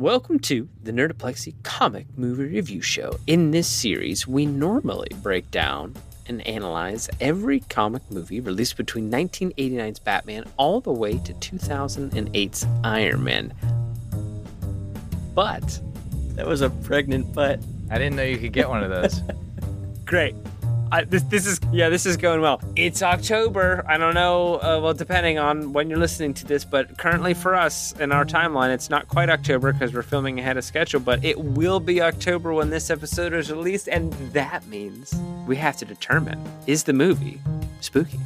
Welcome to the Nerdoplexy Comic Movie Review Show. In this series, we normally break down and analyze every comic movie released between 1989's Batman all the way to 2008's Iron Man. But That was a pregnant butt. I didn't know you could get one of those. great. I, this, this is yeah, this is going well. It's October. I don't know. Uh, well, depending on when you're listening to this, but currently for us in our timeline, it's not quite October because we're filming ahead of schedule. But it will be October when this episode is released, and that means we have to determine is the movie spooky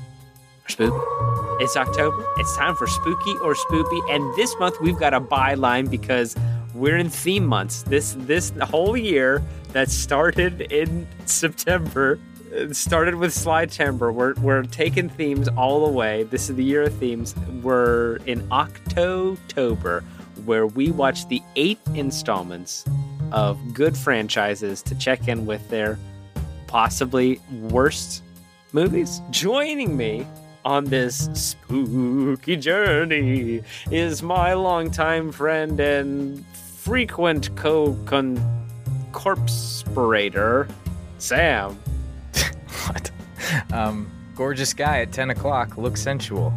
or spooky. It's October. It's time for spooky or spoopy, and this month we've got a byline because we're in theme months. This this whole year that started in September started with Slide Timber. We're, we're taking themes all the way. This is the year of themes. We're in October, where we watch the eighth installments of good franchises to check in with their possibly worst movies. Joining me on this spooky journey is my longtime friend and frequent co corpspirator, Sam. What? Um, gorgeous guy at 10 o'clock, looks sensual.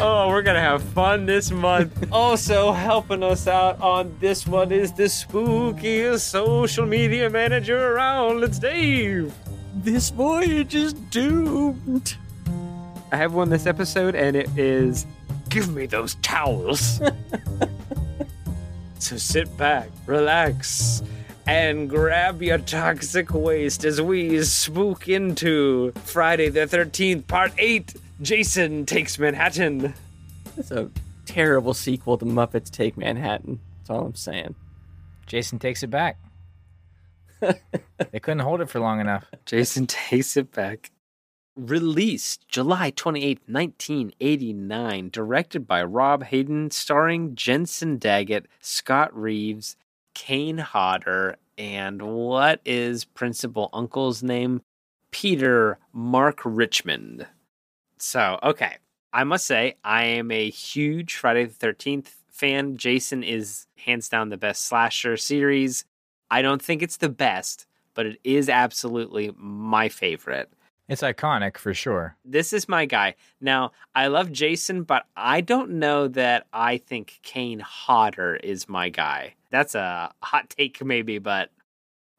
Oh, we're gonna have fun this month. also helping us out on this one is the spookiest social media manager around. It's Dave. This voyage is doomed. I have one this episode, and it is give me those towels. so sit back, relax, and grab your toxic waste as we spook into Friday the 13th, Part 8 Jason Takes Manhattan. That's a terrible sequel to Muppets Take Manhattan. That's all I'm saying. Jason takes it back. they couldn't hold it for long enough. Jason takes it back. Released July 28, 1989, directed by Rob Hedden, starring Jensen Daggett, Scott Reeves, Kane Hodder, and what is Principal Uncle's name? Peter Mark Richmond. So, okay. I must say, I am a huge Friday the 13th fan. Jason is hands down the best slasher series. I don't think it's the best, but it is absolutely my favorite. It's iconic for sure. This is my guy. Now, I love Jason, but I don't know that I think Kane Hodder is my guy. That's a hot take, maybe, but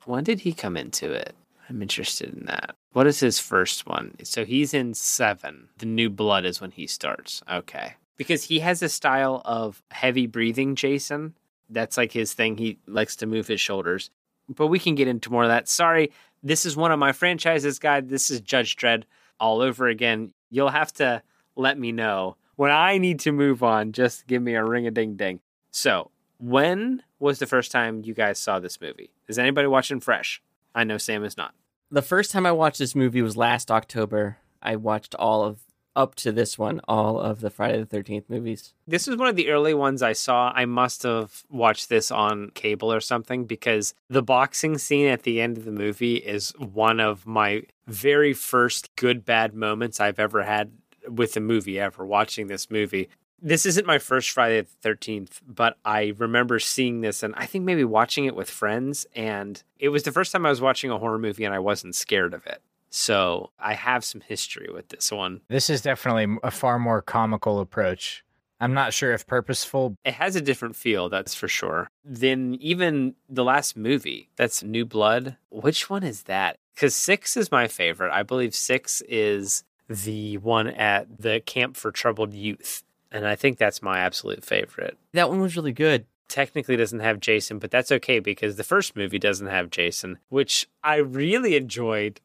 when did he come into it? I'm interested in that. What is his first one? So he's in seven. The new blood is when he starts. Okay. Because he has a style of heavy breathing, Jason. That's like his thing. He likes to move his shoulders. But we can get into more of that. Sorry, this is one of my franchises, guy. This is Judge Dredd all over again. You'll have to let me know when I need to move on. Just give me a ring a ding ding. So, when was the first time you guys saw this movie? Is anybody watching fresh? I know Sam is not. The first time I watched this movie was last October. I watched all of up to this one, all of the Friday the Thirteenth movies. This is one of the early ones I saw. I must have watched this on cable or something because the boxing scene at the end of the movie is one of my very first good bad moments I've ever had with a movie ever watching this movie. This isn't my first Friday the 13th, but I remember seeing this and I think maybe watching it with friends. And it was the first time I was watching a horror movie and I wasn't scared of it. So I have some history with this one. This is definitely a far more comical approach. I'm not sure if purposeful. It has a different feel, that's for sure. Than even the last movie, that's New Blood. Which one is that? Because six is my favorite. I believe six is the one at the Camp for Troubled Youth. And I think that's my absolute favorite. That one was really good. Technically doesn't have Jason, but that's okay because the first movie doesn't have Jason, which I really enjoyed.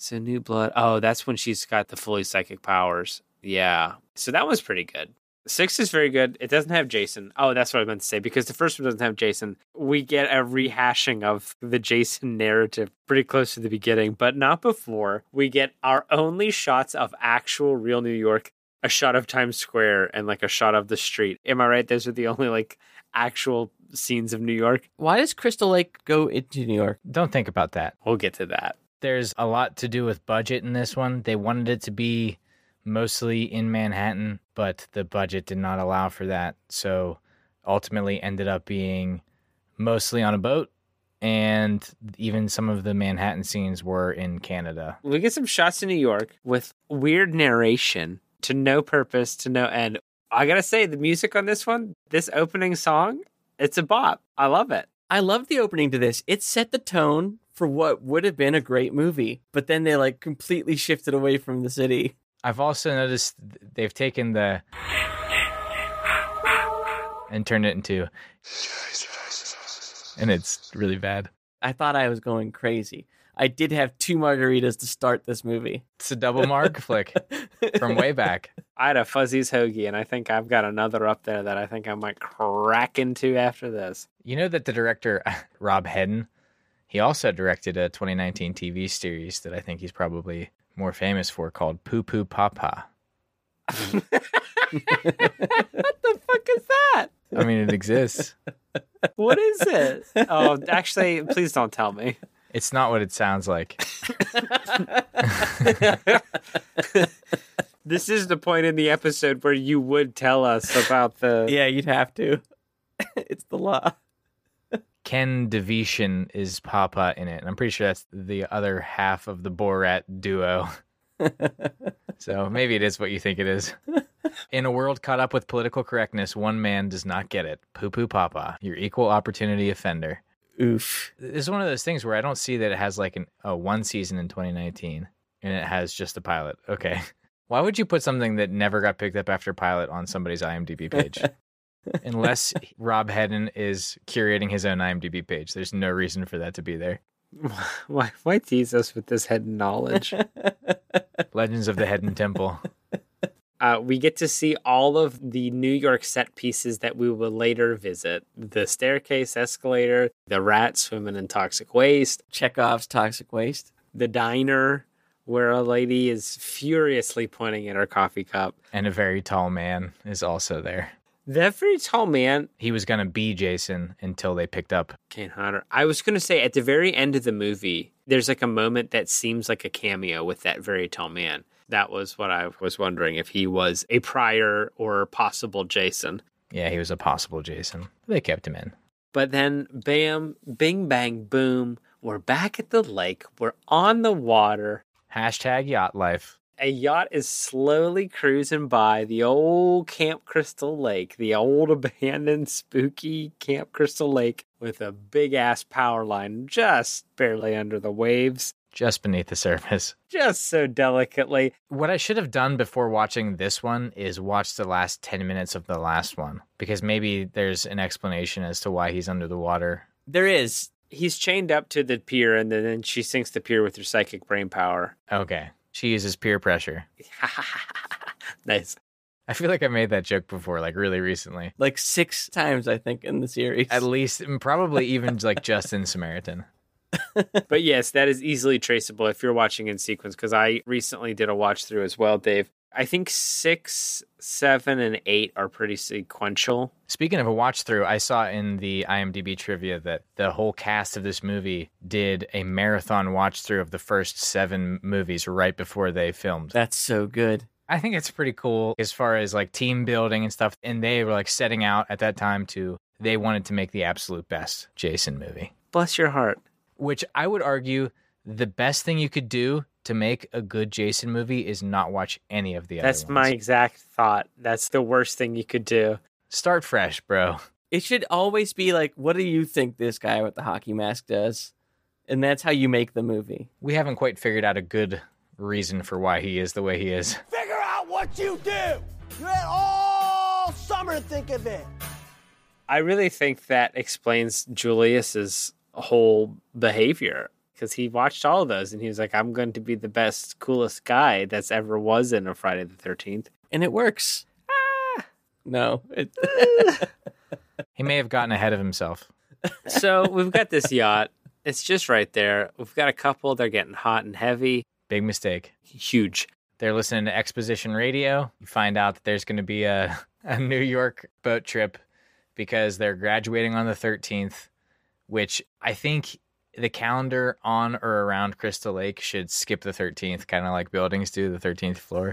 So New Blood. Oh, that's when she's got the fully psychic powers. Yeah. So that was pretty good. Six is very good. It doesn't have Jason. Oh, that's what I meant to say. Because the first one doesn't have Jason. We get a rehashing of the Jason narrative pretty close to the beginning, but not before. We get our only shots of actual real New York a shot of Times Square and like a shot of the street. Am I right? Those are the only like actual scenes of New York. Why does Crystal Lake go into New York? Don't think about that. We'll get to that. There's a lot to do with budget in this one. They wanted it to be mostly in Manhattan, but the budget did not allow for that. So ultimately ended up being mostly on a boat, and even some of the Manhattan scenes were in Canada. We get some shots in New York with weird narration to no purpose, to no end. I gotta say, the music on this one, this opening song, it's a bop. I love it. I love the opening to this. It set the tone for what would have been a great movie, but then they like completely shifted away from the city. I've also noticed they've taken the and turned it into and it's really bad. I thought I was going crazy. I did have two margaritas to start this movie. It's a double mark flick from way back. I had a Fuzzy's Hoagie, and I think I've got another up there that I think I might crack into after this. You know that the director Rob Hedden, he also directed a 2019 TV series that I think he's probably more famous for called Poo Poo Papa. what the fuck is that? I mean, it exists. What is it? Oh, actually, please don't tell me. It's not what it sounds like. this is the point in the episode where you would tell us about the. Yeah, you'd have to. it's the law. Ken Davitian is Papa in it, and I'm pretty sure that's the other half of the Borat duo. so maybe it is what you think it is. In a world caught up with political correctness, one man does not get it. Poo poo papa, your equal opportunity offender. Oof. This is one of those things where I don't see that it has like an, a one season in 2019 and it has just a pilot. Okay. Why would you put something that never got picked up after pilot on somebody's IMDb page? Unless Rob Hedden is curating his own IMDb page. There's no reason for that to be there. Why, why tease us with this Hedden knowledge? Legends of the Hedden Temple. Uh, we get to see all of the New York set pieces that we will later visit the staircase, escalator, the rat swimming in toxic waste, Chekhov's toxic waste. the diner where a lady is furiously pointing at her coffee cup. And a very tall man is also there. That very tall man, He was going to be Jason until they picked up. Kane Hodder. I was going to say at the very end of the movie, there's like a moment that seems like a cameo with that very tall man. That was what I was wondering if he was a prior or possible Jason. Yeah, he was a possible Jason. They kept him in. But then, bam, bing, bang, boom. We're back at the lake. We're on the water. Hashtag yacht life. A yacht is slowly cruising by the old Camp Crystal Lake, the old abandoned, spooky Camp Crystal Lake with a big ass power line just barely under the waves, Just beneath the surface. just so delicately. What I should have done before watching this one is watch the last 10 minutes of the last one because maybe there's an explanation as to why he's under the water. There is. He's chained up to the pier, and then she sinks the pier with her psychic brain power. Okay. She uses peer pressure. nice. I feel like I made that joke before, like really recently. Like six times, I think, in the series. At least, and probably even like Justin Samaritan. But yes, that is easily traceable if you're watching in sequence because I recently did a watch through as well, Dave. I think six, seven, and eight are pretty sequential. Speaking of a watch through, I saw in the IMDb trivia that the whole cast of this movie did a marathon watch through of the first seven movies right before they filmed. That's so good. I think it's pretty cool as far as like team building and stuff. And they were like setting out at that time to, they wanted to make the absolute best Jason movie, Bless your heart. which I would argue the best thing you could do to make a good Jason movie is not watch any of the other That's my exact thought. That's the worst thing you could do. Start fresh, bro. It should always be like, what do you think this guy with the hockey mask does? And that's how you make the movie. We haven't quite figured out a good reason for why he is the way he is. Figure out what you do. You had all summer to think of it. I really think that explains Julius's whole behavior because he watched all of those and he was like, I'm going to be the best, coolest guy that's ever was in a Friday the 13th. And it works. Ah! No. It, He may have gotten ahead of himself. so we've got this yacht. It's just right there. We've got a couple. They're getting hot and heavy. Big mistake. Huge. They're listening to Exposition Radio. You find out that there's going to be a, a New York boat trip because they're graduating on the 13th, which I think the calendar on or around Crystal Lake should skip the 13th, kind of like buildings do the 13th floor.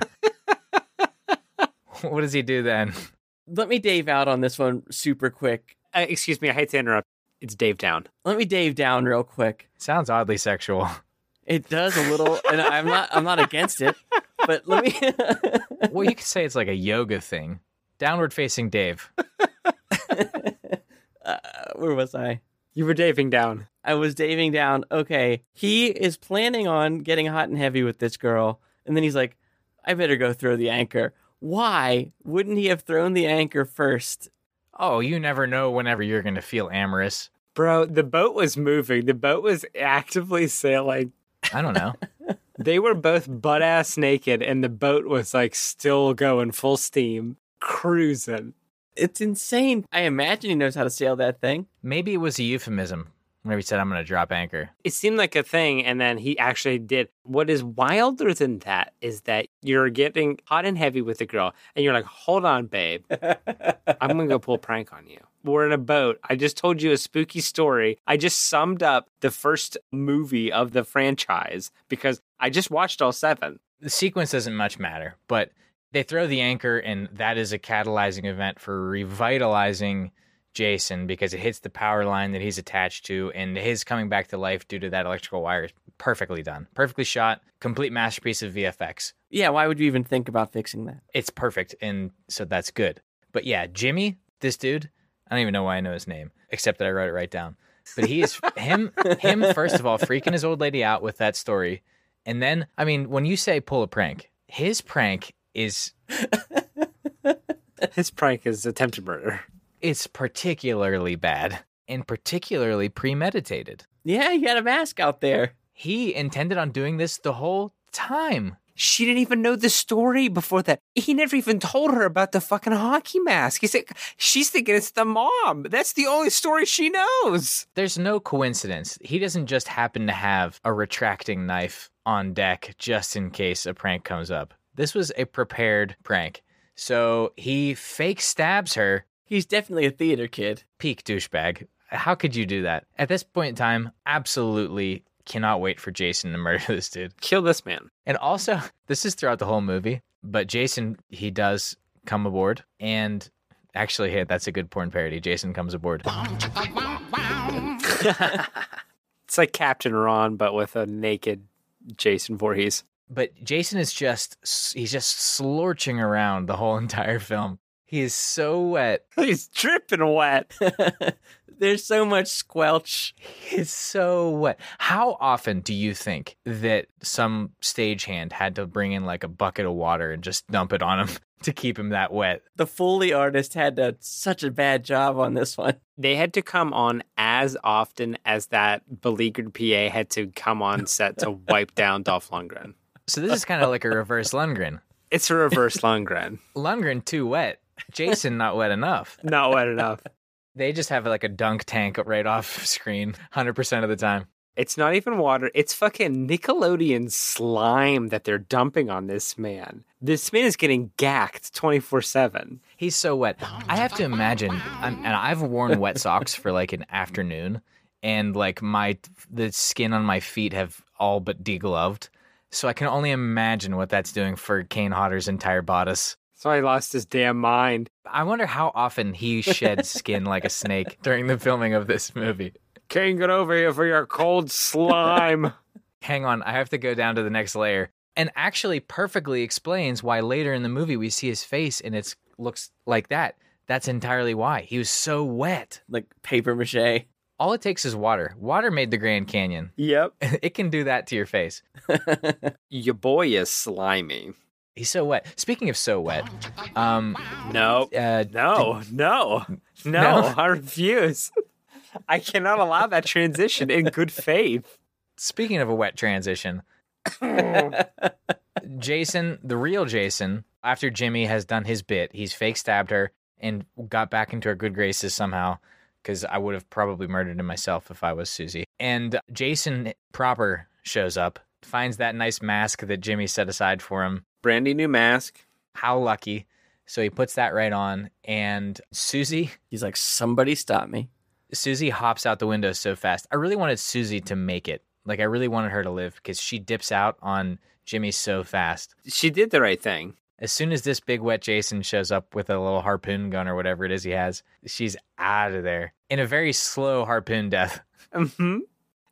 what does he do then? Let me Dave out on this one super quick. Uh, excuse me, I hate to interrupt. It's Dave Down. Let me Dave down real quick. Sounds oddly sexual. It does a little, and I'm not. I'm not against it, but let me. well, you could say it's like a yoga thing. Downward facing Dave. uh, where was I? You were daving down. I was daving down. Okay, he is planning on getting hot and heavy with this girl, and then he's like, "I better go throw the anchor." Why wouldn't he have thrown the anchor first? Oh, you never know whenever you're going to feel amorous. Bro, the boat was moving. The boat was actively sailing. I don't know. they were both butt ass naked, and the boat was like still going full steam, cruising. It's insane. I imagine he knows how to sail that thing. Maybe it was a euphemism. Whenever he said, I'm going to drop anchor. It seemed like a thing, and then he actually did. What is wilder than that is that you're getting hot and heavy with a girl, and you're like, hold on, babe. I'm going to go pull a prank on you. We're in a boat. I just told you a spooky story. I just summed up the first movie of the franchise because I just watched all seven. The sequence doesn't much matter, but they throw the anchor, and that is a catalyzing event for revitalizing Jason because it hits the power line that he's attached to, and his coming back to life due to that electrical wire is perfectly done, perfectly shot, complete masterpiece of VFX. Yeah, why would you even think about fixing that? It's perfect, and so that's good. But yeah, Jimmy, this dude, I don't even know why I know his name, except that I wrote it right down. But he is him, him first of all, freaking his old lady out with that story, and then I mean, when you say pull a prank, his prank is his prank is attempted murder it's particularly bad and particularly premeditated. Yeah, he had a mask out there. He intended on doing this the whole time. She didn't even know the story before that. He never even told her about the fucking hockey mask. He's like, she's thinking it's the mom. That's the only story she knows. There's no coincidence. He doesn't just happen to have a retracting knife on deck just in case a prank comes up. This was a prepared prank. So he fake stabs her He's definitely a theater kid. Peak douchebag. How could you do that? At this point in time, absolutely cannot wait for Jason to murder this dude. Kill this man. And also, this is throughout the whole movie, but Jason, he does come aboard. And actually, hey, that's a good porn parody. Jason comes aboard. it's like Captain Ron, but with a naked Jason Voorhees. But Jason is just, he's just slorching around the whole entire film. He is so wet. He's dripping wet. There's so much squelch. He's so wet. How often do you think that some stagehand had to bring in like a bucket of water and just dump it on him to keep him that wet? The Foley artist had a, such a bad job on this one. They had to come on as often as that beleaguered PA had to come on set to wipe down Dolph Lundgren. So this is kind of like a reverse Lundgren. It's a reverse Lundgren. Lundgren too wet. Jason not wet enough. Not wet enough. They just have like a dunk tank right off screen 100% of the time. It's not even water. It's fucking Nickelodeon slime that they're dumping on this man. This man is getting gacked 24 7. He's so wet. Oh I have to imagine, I'm, and I've worn wet socks for like an afternoon, and like my, the skin on my feet have all but degloved. So I can only imagine what that's doing for Kane Hodder's entire bodice. So I lost his damn mind. I wonder how often he sheds skin like a snake during the filming of this movie. Can't get over here for your cold slime. Hang on, I have to go down to the next layer. And actually perfectly explains why later in the movie we see his face and it looks like that. That's entirely why. He was so wet. Like paper mache. All it takes is water. Water made the Grand Canyon. Yep. it can do that to your face. your boy is slimy. He's so wet. Speaking of so wet, um, no, uh, no, no, no, no, I refuse. I cannot allow that transition in good faith. Speaking of a wet transition, Jason, the real Jason, after Jimmy has done his bit, he's fake stabbed her and got back into her good graces somehow. Because I would have probably murdered him myself if I was Susie. And Jason proper shows up, finds that nice mask that Jimmy set aside for him, brandy new mask. How lucky. So he puts that right on, and Susie. He's like, somebody stop me. Susie hops out the window so fast. I really wanted Susie to make it. Like, I really wanted her to live because she dips out on Jimmy so fast. She did the right thing. As soon as this big wet Jason shows up with a little harpoon gun or whatever it is he has, she's out of there in a very slow harpoon death. hmm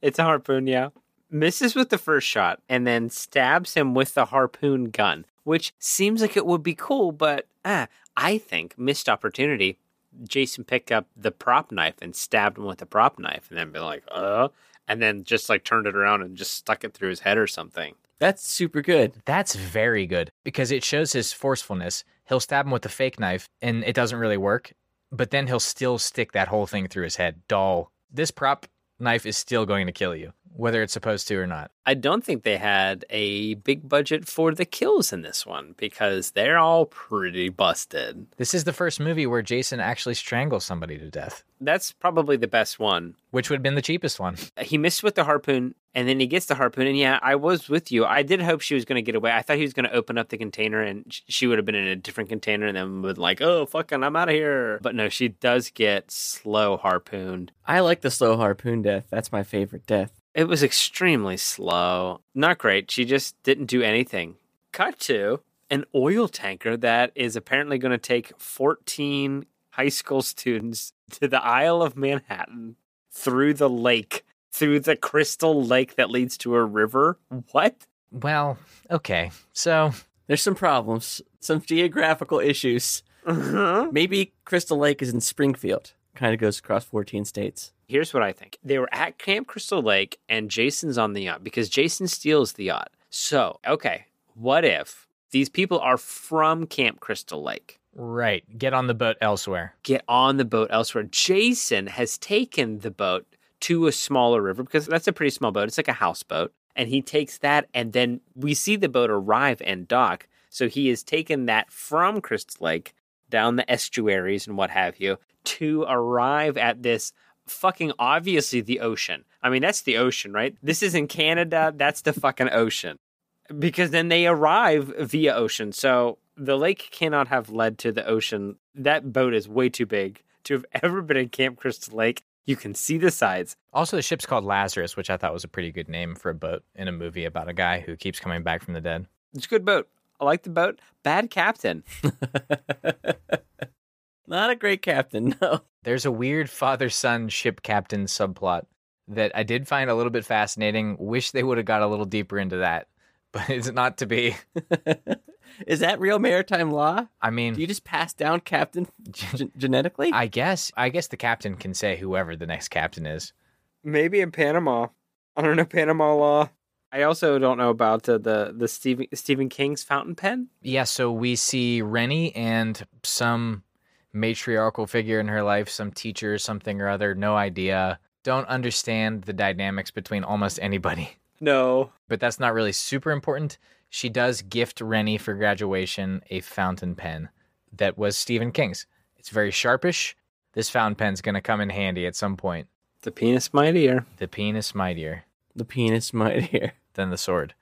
It's a harpoon, yeah. Misses with the first shot and then stabs him with the harpoon gun, which seems like it would be cool, but ah, I think missed opportunity. Jason picked up the prop knife and stabbed him with the prop knife, and then be like, uh, and then just like turned it around and just stuck it through his head or something. That's super good. That's very good because it shows his forcefulness. He'll stab him with a fake knife and it doesn't really work, but then he'll still stick that whole thing through his head. Dull. This prop knife is still going to kill you, whether it's supposed to or not. I don't think they had a big budget for the kills in this one because they're all pretty busted. This is the first movie where Jason actually strangles somebody to death, That's probably the best one. which would have been the cheapest one. He missed with the harpoon and then he gets the harpoon. And yeah, I was with you. I did hope she was going to get away. I thought he was going to open up the container and she would have been in a different container and then would like, oh, fucking, I'm out of here. But no, she does get slow harpooned. I like the slow harpoon death. That's my favorite death. It was extremely slow. Not great. She just didn't do anything. Cut to an oil tanker that is apparently going to take 14 high school students to the Isle of Manhattan through the lake, through the crystal lake that leads to a river. What? Well, okay. So, There's some problems, some geographical issues. Uh-huh. Maybe Crystal Lake is in Springfield. Kind of goes across 14 states. Here's what I think. They were at Camp Crystal Lake and Jason's on the yacht because Jason steals the yacht. So, okay, what if these people are from Camp Crystal Lake? right, get on the boat elsewhere. get on the boat elsewhere. Jason has taken the boat to a smaller river because that's a pretty small boat. It's like a houseboat. And he takes that, and then we see the boat arrive and dock. So he has taken that from Crystal Lake down the estuaries and what have you to arrive at this fucking obviously the ocean. I mean, that's the ocean, right? This is in Canada. That's the fucking ocean. Because then they arrive via ocean. So the lake cannot have led to the ocean. That boat is way too big to have ever been in Camp Crystal Lake. You can see the sides. Also, the ship's called Lazarus, which I thought was a pretty good name for a boat in a movie about a guy who keeps coming back from the dead. It's a good boat. I like the boat. Bad captain. Not a great captain, no. There's a weird father son ship captain subplot that I did find a little bit fascinating. Wish they would have got a little deeper into that, but it's not to be. is that real maritime law? I mean, Do mean, you just pass down captain gen- genetically? I guess I guess the captain can say whoever the next captain is. Maybe in Panama. I don't know Panama law. I also don't know about uh, the the Stephen Stephen King's fountain pen. Yeah, so we see Rennie and some matriarchal figure in her life, some teacher, something or other, no idea. Don't understand the dynamics between almost anybody. No. But that's not really super important. She does gift Rennie for graduation a fountain pen that was Stephen King's. It's very sharpish. This fountain pen's going to come in handy at some point. The penis mightier. The penis mightier the penis mightier. than the sword.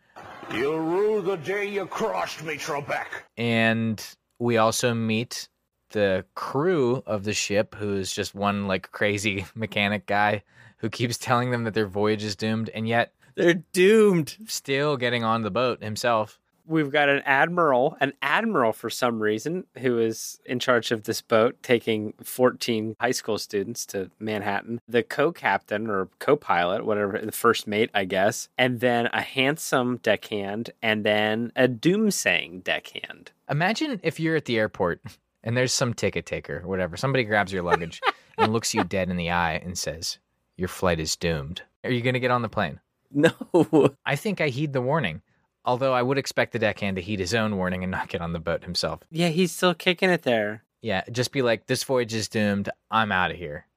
You'll rue the day you crossed me, Trebek. And we also meet the crew of the ship, who is just one like crazy mechanic guy who keeps telling them that their voyage is doomed, and yet They're doomed. still getting on the boat himself. We've got an admiral, an admiral for some reason, who is in charge of this boat taking 14 high school students to Manhattan. The co captain or co pilot, whatever, the first mate, I guess. And then a handsome deckhand, and then a doomsaying deckhand. Imagine if you're at the airport and there's some ticket taker or whatever. Somebody grabs your luggage and looks you dead in the eye and says, Your flight is doomed. Are you going to get on the plane? No. I think I heed the warning. Although I would expect the deckhand to heed his own warning and not get on the boat himself. Yeah, he's still kicking it there. Yeah, just be like, This voyage is doomed. I'm out of here.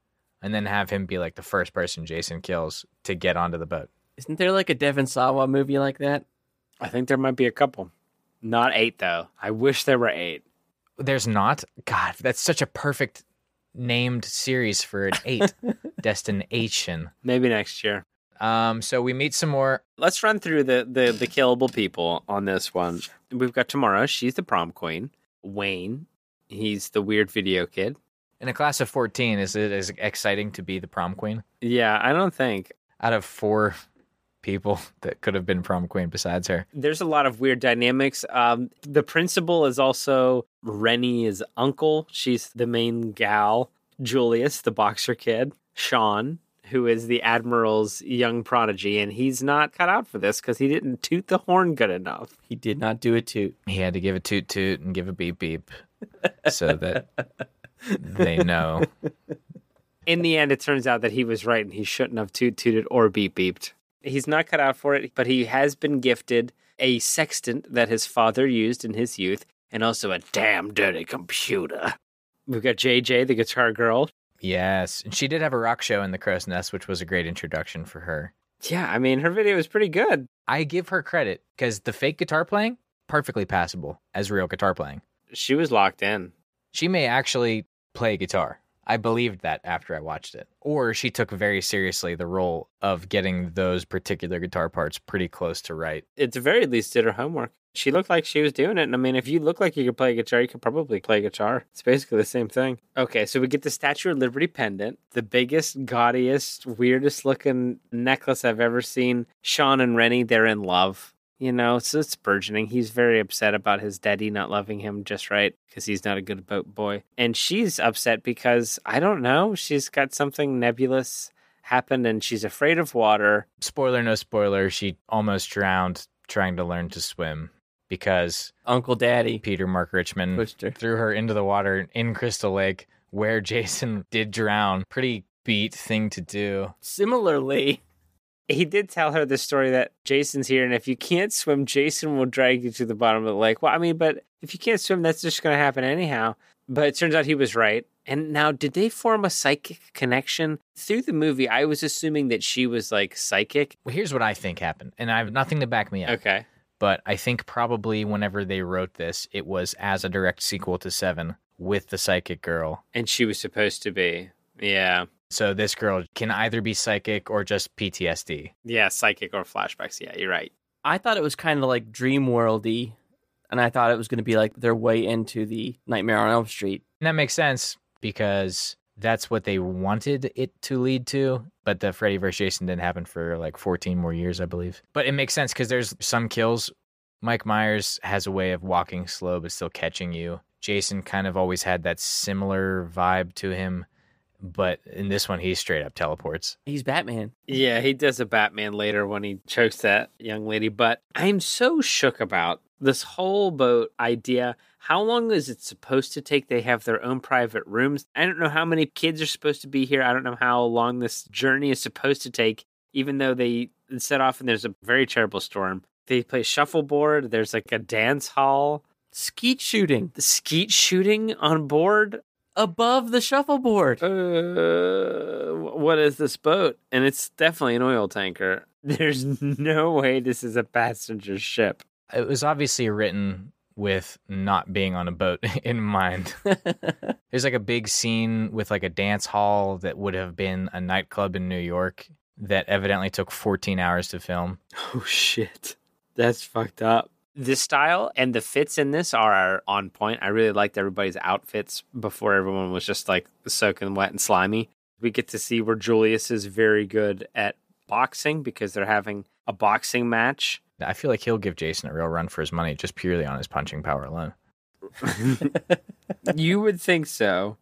And then have him be like the first person Jason kills to get onto the boat. Isn't there like a Devon Sawa movie like that? I think there might be a couple. Not eight, though. I wish there were eight. There's not. God, that's such a perfect named series for an eight destination. Maybe next year. Um, so we meet some more. Let's run through the, the, the killable people on this one. We've got Tamara. She's the prom queen. Wayne. He's the weird video kid. In a class of 14, is it as exciting to be the prom queen? Yeah, I don't think. Out of four people that could have been prom queen besides her. There's a lot of weird dynamics. Um, the principal is also Rennie's uncle. She's the main gal. Julius, the boxer kid. Sean, who is the admiral's young prodigy, and he's not cut out for this because he didn't toot the horn good enough. He did not do a toot. He had to give a toot toot and give a beep beep so that they know. In the end, it turns out that he was right and he shouldn't have toot tooted or beep beeped. He's not cut out for it, but he has been gifted a sextant that his father used in his youth and also a damn dirty computer. We've got JJ, the guitar girl. Yes. And she did have a rock show in the Crow's Nest, which was a great introduction for her. Yeah, I mean, her video was pretty good. I give her credit because the fake guitar playing, perfectly passable as real guitar playing. She was locked in. She may actually play guitar. I believed that after I watched it. Or she took very seriously the role of getting those particular guitar parts pretty close to right. At the very least, did her homework. She looked like she was doing it. And I mean, if you look like you could play guitar, you could probably play guitar. It's basically the same thing. Okay, so we get the Statue of Liberty pendant, the biggest, gaudiest, weirdest looking necklace I've ever seen. Sean and Rennie, they're in love. You know, so it's burgeoning. He's very upset about his daddy not loving him just right because he's not a good boat boy. And she's upset because, I don't know, she's got something nebulous happened and she's afraid of water. Spoiler, no spoiler, she almost drowned trying to learn to swim because Uncle Daddy Peter Mark Richmond pushed her. threw her into the water in Crystal Lake where Jason did drown. Pretty beat thing to do. Similarly, he did tell her the story that Jason's here, and if you can't swim, Jason will drag you to the bottom of the lake. Well, I mean, but if you can't swim, that's just going to happen anyhow. But it turns out he was right. And now, did they form a psychic connection through the movie? I was assuming that she was like psychic. Well, here's what I think happened, and I have nothing to back me up. Okay. But I think probably whenever they wrote this, it was as a direct sequel to Seven with the psychic girl. And she was supposed to be. Yeah. So this girl can either be psychic or just PTSD. Yeah, psychic or flashbacks. Yeah, you're right. I thought it was kind of like dream worldy, and I thought it was going to be like their way into the Nightmare on Elm Street. And that makes sense because that's what they wanted it to lead to. But the Freddy vs. Jason didn't happen for like 14 more years, I believe. But it makes sense because there's some kills. Mike Myers has a way of walking slow but still catching you. Jason kind of always had that similar vibe to him. But in this one, he straight up teleports. He's Batman. Yeah, he does a Batman later when he chokes that young lady. But I'm so shook about this whole boat idea. How long is it supposed to take? They have their own private rooms. I don't know how many kids are supposed to be here. I don't know how long this journey is supposed to take, even though they set off and there's a very terrible storm. They play shuffleboard. There's like a dance hall. Skeet shooting The skeet shooting on board. Above the shuffleboard. Uh, what is this boat? And it's definitely an oil tanker. There's no way this is a passenger ship. It was obviously written with not being on a boat in mind. There's like a big scene with like a dance hall that would have been a nightclub in New York that evidently took 14 hours to film. Oh shit. That's fucked up. The style and the fits in this are on point. I really liked everybody's outfits before everyone was just like soaking wet and slimy. We get to see where Julius is very good at boxing because they're having a boxing match. I feel like he'll give Jason a real run for his money just purely on his punching power alone. you would think so.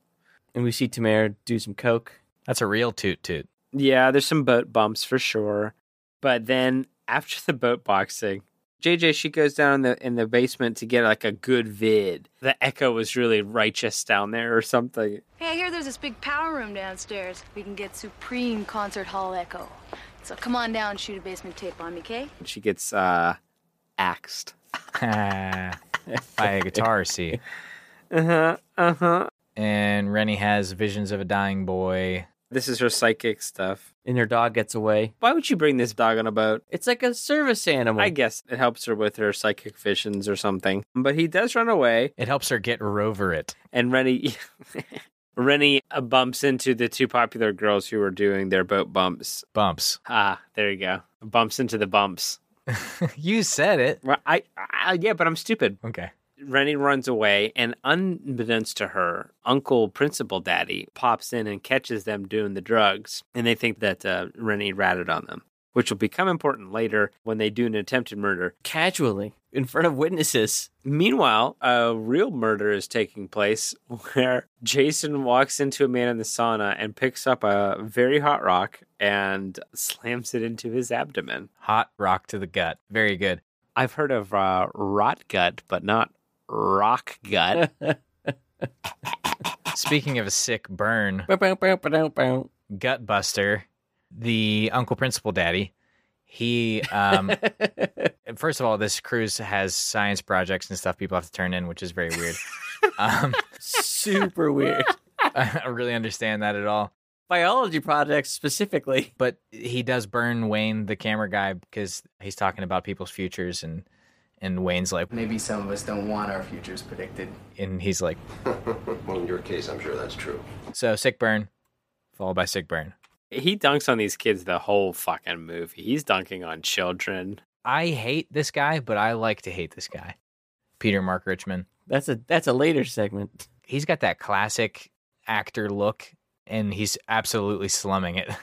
and we see Tamara do some coke. That's a real toot toot. Yeah, there's some boat bumps for sure. But then after the boat boxing, JJ she goes down in the in the basement to get like a good vid. The echo was really righteous down there or something. Hey, I hear there's this big power room downstairs. We can get supreme concert hall echo. So come on down, shoot a basement tape on me, okay? And she gets uh axed. By a guitar, see. Uh-huh. Uh-huh. And Rennie has visions of a dying boy. This is her psychic stuff. And her dog gets away. Why would you bring this dog on a boat? It's like a service animal. I guess it helps her with her psychic visions or something. But he does run away, It helps her get Rover it. and Rennie Rennie uh, bumps into the two popular girls who are doing their boat bumps. Bumps. Ah, there you go. Bumps into the bumps. you said it. Well, I, I yeah, but I'm stupid. Okay. Rennie runs away, and unbeknownst to her, Uncle Principal Daddy pops in and catches them doing the drugs, and they think that uh, Rennie ratted on them. which will become important later when they do an attempted murder. Casually, in front of witnesses. Meanwhile, a real murder is taking place where Jason walks into a man in the sauna and picks up a very hot rock and slams it into his abdomen. Hot rock to the gut. Very good. I've heard of uh, rot gut, but not rock gut. Speaking of a sick burn. Gutbuster, the Uncle Principal Daddy, he um first of all, this cruise has science projects and stuff people have to turn in, which is very weird. um Super weird. I don't really understand that at all. Biology projects specifically. But he does burn Wayne, the camera guy, because he's talking about people's futures and and Wayne's like Maybe some of us don't want our futures predicted. and he's like Well, in your case, I'm sure that's true. so sick burn, followed by sick burn. he dunks on these kids the whole fucking movie. He's dunking on children. I hate this guy, but I like to hate this guy. Peter Mark Richmond. That's a that's a later segment. He's got that classic actor look and he's absolutely slumming it.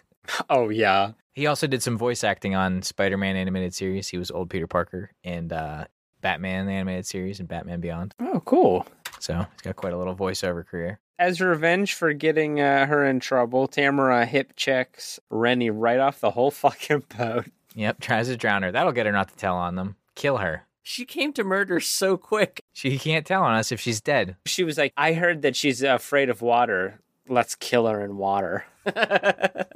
Oh, yeah. He also did some voice acting on Spider-Man animated series. He was old Peter Parker and uh, Batman the animated series and Batman Beyond. Oh, cool. So he's got quite a little voiceover career. As revenge for getting uh, her in trouble, Tamara hip checks Rennie right off the whole fucking boat. Yep, tries to drown her. That'll get her not to tell on them. Kill her. She came to murder so quick. She can't tell on us if she's dead. She was like, I heard that she's afraid of water. Let's kill her in water.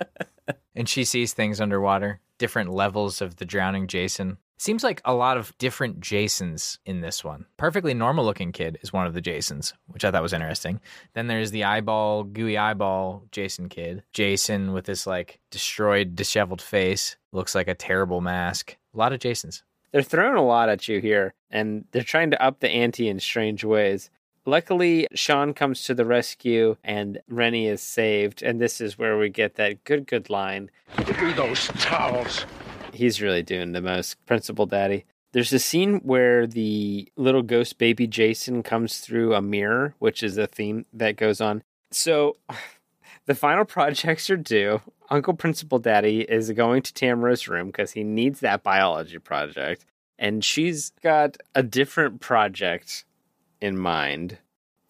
And she sees things underwater, different levels of the drowning Jason. Seems like a lot of different Jasons in this one. Perfectly normal looking kid is one of the Jasons, which I thought was interesting. Then there's the eyeball, gooey eyeball Jason kid. Jason with this like destroyed, disheveled face. Looks like a terrible mask. A lot of Jasons. They're throwing a lot at you here, and they're trying to up the ante in strange ways. Luckily, Sean comes to the rescue, and Rennie is saved. And this is where we get that good, good line. Give me those towels. He's really doing the most, Principal Daddy. There's a scene where the little ghost baby Jason comes through a mirror, which is a theme that goes on. So the final projects are due. Uncle Principal Daddy is going to Tamara's room because he needs that biology project. And she's got a different project in mind.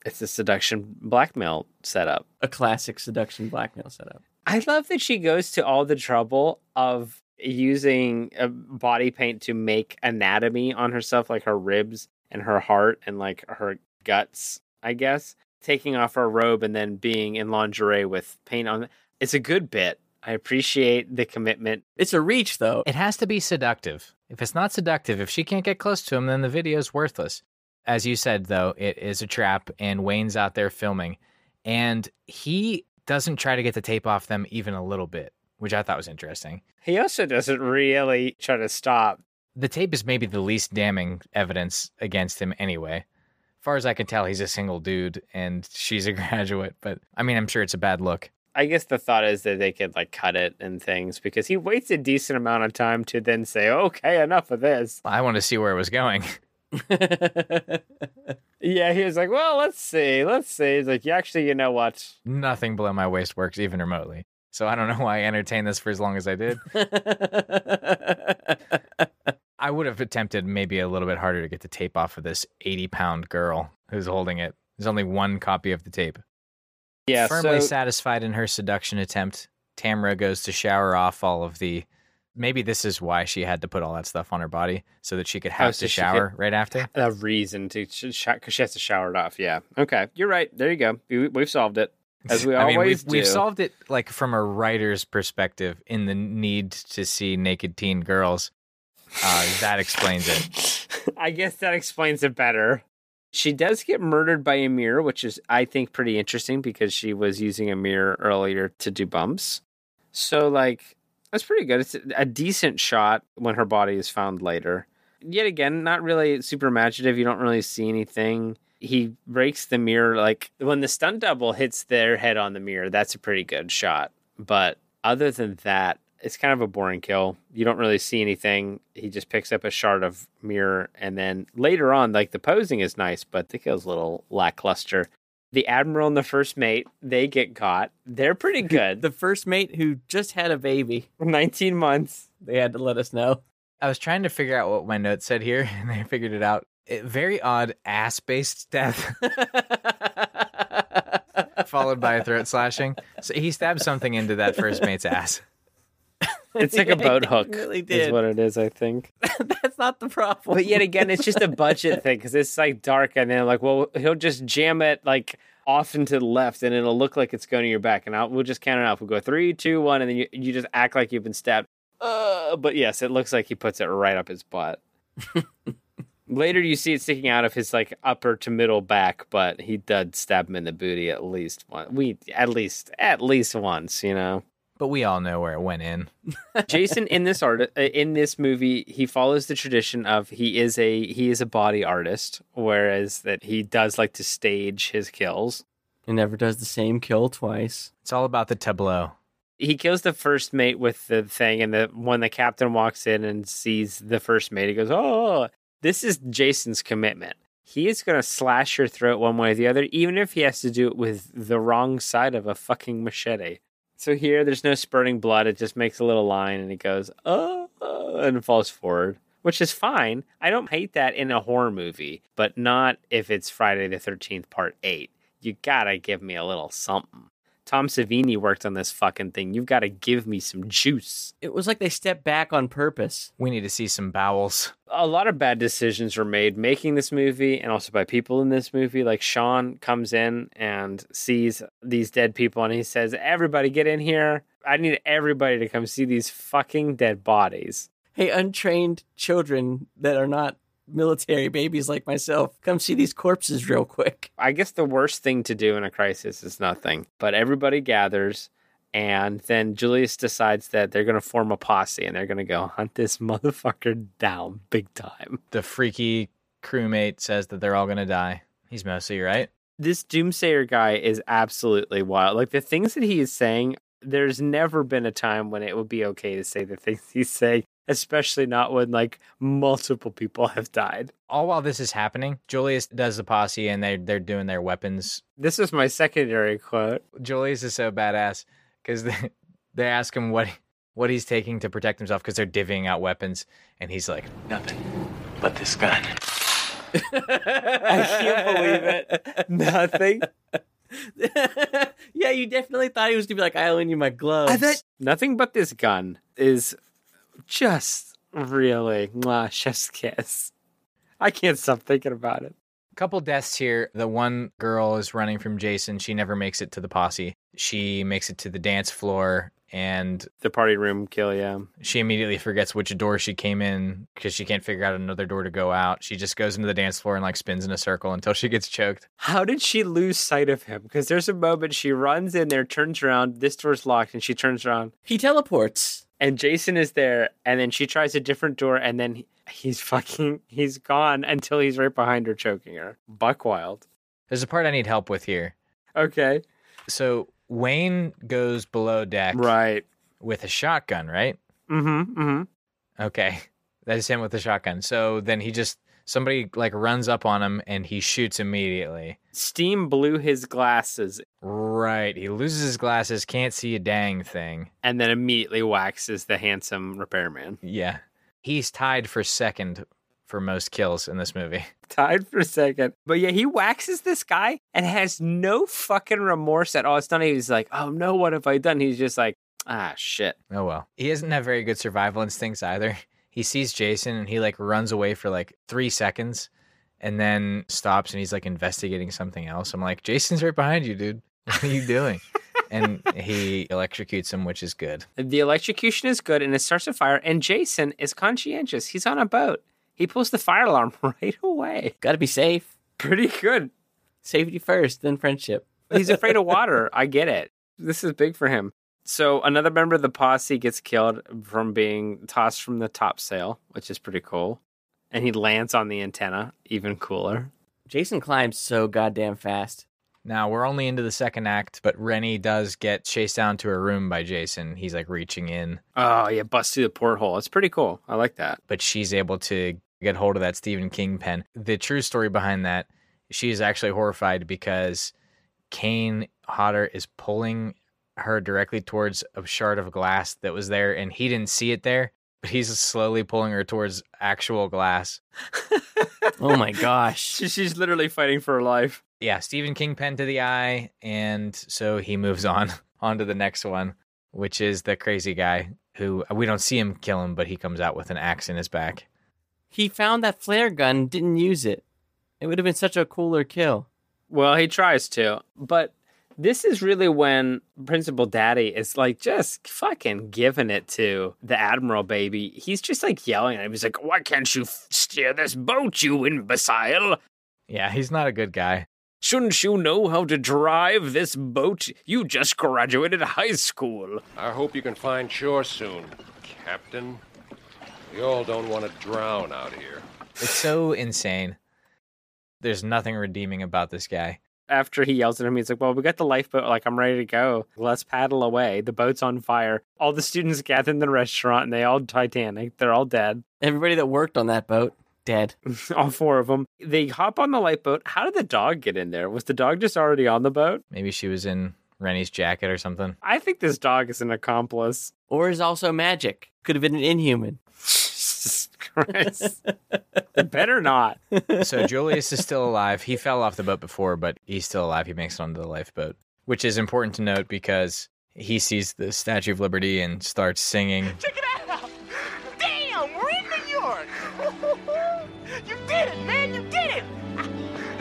It's a seduction blackmail setup. A classic seduction blackmail setup. I love that she goes to all the trouble of using a body paint to make anatomy on herself, like her ribs and her heart and like her guts, I guess. Taking off her robe and then being in lingerie with paint on. It's a good bit. I appreciate the commitment. It's a reach though. It has to be seductive. If it's not seductive, if she can't get close to him, then the video's worthless. As you said, though, it is a trap, and Wayne's out there filming, and he doesn't try to get the tape off them even a little bit, which I thought was interesting. He also doesn't really try to stop. The tape is maybe the least damning evidence against him anyway. As far as I can tell, he's a single dude and she's a graduate, but I mean, I'm sure it's a bad look. I guess the thought is that they could like cut it and things because he waits a decent amount of time to then say, okay, enough of this. I want to see where it was going. Yeah, he was like, well, let's see, let's see. He's like, yeah, actually, you know what? Nothing below my waist works even remotely. So I don't know why I entertained this for as long as I did. I would have attempted maybe a little bit harder to get the tape off of this 80 pound girl who's holding it. There's only one copy of the tape. Yeah, Firmly so satisfied in her seduction attempt, Tamara goes to shower off all of the. Maybe this is why she had to put all that stuff on her body so that she could have Oh, so to shower right after. a reason to because she has to shower it off. Yeah. Okay, you're right. There you go. We, we've solved it as we I mean, always we've, we've solved it like from a writer's perspective in the need to see naked teen girls. Uh, that explains it. I guess that explains it better. She does get murdered by a mirror, which is, I think, pretty interesting because she was using a mirror earlier to do bumps. So, like, that's pretty good. It's a decent shot when her body is found later. Yet again, not really super imaginative. You don't really see anything. He breaks the mirror. Like, when the stunt double hits their head on the mirror, that's a pretty good shot. But other than that, it's kind of a boring kill. You don't really see anything. He just picks up a shard of mirror, and then later on, like the posing is nice, but the kill's a little lackluster. The admiral and the first mate, they get caught. They're pretty good. the first mate who just had a baby. 19 months. They had to let us know. I was trying to figure out what my notes said here, and I figured it out. It, very odd ass based death, followed by a throat slashing. So he stabbed something into that first mate's ass. It's like a boat he hook. really Is what it is, I think. That's not the problem. But yet again, it's just a budget thing because it's like dark, and then like, well, he'll just jam it like off into the left, and it'll look like it's going to your back, and I'll, we'll just count it off. We'll go three, two, one, and then you you just act like you've been stabbed. Uh, but yes, it looks like he puts it right up his butt. Later, you see it sticking out of his like upper to middle back, but he did stab him in the booty at least one. We at least at least once, you know. But we all know where it went in. Jason in this art uh, in this movie he follows the tradition of he is a he is a body artist whereas that he does like to stage his kills. He never does the same kill twice. It's all about the tableau. He kills the first mate with the thing and the when the captain walks in and sees the first mate he goes, "Oh, this is Jason's commitment." He is going to slash your throat one way or the other even if he has to do it with the wrong side of a fucking machete. So here, there's no spurting blood. It just makes a little line, and it goes, oh, oh," and falls forward, which is fine. I don't hate that in a horror movie, but not if it's Friday the 13th, part eight. You gotta give me a little something. Tom Savini worked on this fucking thing. You've got to give me some juice. It was like they stepped back on purpose. We need to see some bowels. a lot of bad decisions were made making this movie and also by people in this movie. Like Sean comes in and sees these dead people and he says, Everybody get in here. I need everybody to come see these fucking dead bodies. Hey, untrained children that are not military babies like myself, come see these corpses real quick. I guess the worst thing to do in a crisis is nothing, but everybody gathers. And then Julius decides that they're going to form a posse and they're going to go hunt this motherfucker down big time. The freaky crewmate says that they're all going to die. He's mostly right. this doomsayer guy is absolutely wild. Like the things that he is saying, there's never been a time when it would be okay to say the things he's saying, especially not when like multiple people have died. All while this is happening, Julius does the posse and they're, they're doing their weapons. This is my secondary quote. Julius is so badass because they, they ask him what, what he's taking to protect himself because they're divvying out weapons. And he's like, Nothing but this gun. I can't believe it. Nothing. yeah, you definitely thought he was gonna be like, I only need my gloves. I bet nothing but this gun is just really mwah, chef's kiss. I can't stop thinking about it. couple deaths here. The one girl is running from Jason. She never makes it to the posse. She makes it to the dance floor and The party room kill, yeah. she immediately forgets which door she came in because she can't figure out another door to go out. She just goes into the dance floor and like spins in a circle until she gets choked. How did she lose sight of him? Because there's a moment she runs in there, turns around, this door's locked, and she turns around, he teleports. And Jason is there, and then she tries a different door, and then he- he's fucking, he's gone until he's right behind her, choking her. Buck wild. There's a part I need help with here. Okay. So Wayne goes below deck Right. with a shotgun, right? Mm-hmm. Mm-hmm. Okay. That is him with the shotgun. So then he just somebody like runs up on him and he shoots immediately. Steam blew his glasses Right. He loses his glasses, can't see a dang thing. and then immediately waxes the handsome repairman. Yeah. He's tied for second for most kills in this movie. Tied for second. But yeah, he waxes this guy and has no fucking remorse at all. It's not even he's like, oh no, what have I done? He's just like, ah shit. Oh well. He doesn't have very good survival instincts either. He sees Jason and he like runs away for like three seconds and then stops and he's like investigating something else. I'm like, Jason's right behind you, dude. What are you doing? and he electrocutes him, which is good. The electrocution is good and it starts a fire, and Jason is conscientious. He's on a boat. He pulls the fire alarm right away. Gotta be safe. Pretty good. Safety first, then friendship. He's afraid of water. I get it. This is big for him. So another member of the posse gets killed from being tossed from the topsail, which is pretty cool. And he lands on the antenna, even cooler. Jason climbs so goddamn fast. Now we're only into the second act, but Rennie does get chased down to her room by Jason. He's like reaching in, Oh yeah, bust through the porthole. It's pretty cool. I like that. but she's able to get hold of that Stephen King pen. The true story behind that, she is actually horrified because Kane Hodder is pulling her directly towards a shard of glass that was there, and he didn't see it there, but He's slowly pulling her towards actual glass. Oh my gosh. She's literally fighting for her life. Yeah, Stephen King pen to the eye, and so he moves on on to the next one, which is the crazy guy who we don't see him kill him, but he comes out with an axe in his back. He found that flare gun, didn't use it. It would have been such a cooler kill. Well, he tries to, but this is really when Principal Daddy is like just fucking giving it to the Admiral baby. He's just like yelling at him. He's like, "Why can't you f- steer this boat, you imbecile? Yeah, he's not a good guy. Shouldn't you know how to drive this boat? You just graduated high school." I hope you can find shore soon, Captain. We all don't want to drown out here. It's so insane. There's nothing redeeming about this guy. After he yells at him, he's like, "Well, we got the lifeboat. Like, I'm ready to go. Let's paddle away. The boat's on fire. All the students gather in the restaurant, and they all Titanic. They're all dead." Everybody that worked on that boat, dead. all four of them. They hop on the lifeboat. How did the dog get in there? Was the dog just already on the boat? Maybe she was in Rennie's jacket or something. I think this dog is an accomplice. Or is also magic. Could have been an inhuman. Jesus Christ. it better not. So Julius is still alive. He fell off the boat before, but he's still alive. He makes it onto the lifeboat, which is important to note because he sees the Statue of Liberty and starts singing. Check it out! Damn, we're in New York! you did it, man, you did it!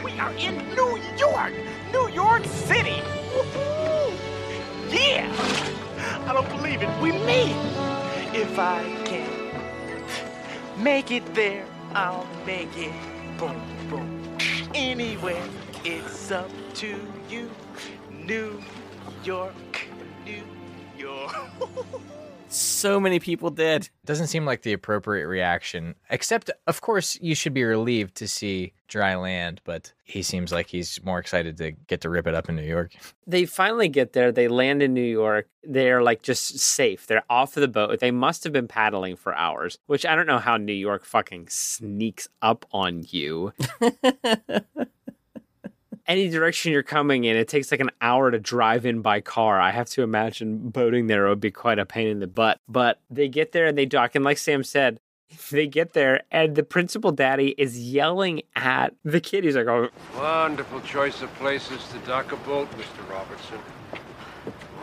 We are in New York! New York City! Woohoo! Yeah! I don't believe it, we made it! If I can make it there, I'll make it. Boom, boom. Anywhere, it's up to you. New York, New York. So many people dead. Doesn't seem like the appropriate reaction, except, of course, you should be relieved to see dry land, but he seems like he's more excited to get to rip it up in New York. They finally get there. They land in New York. They're like just safe. They're off of the boat. They must have been paddling for hours, which I don't know how New York fucking sneaks up on you. Any direction you're coming in, it takes like an hour to drive in by car. I have to imagine boating there would be quite a pain in the butt. But they get there and they dock. And like Sam said, they get there and the principal daddy is yelling at the kid. He's like, oh, Wonderful choice of places to dock a boat, Mr. Robertson.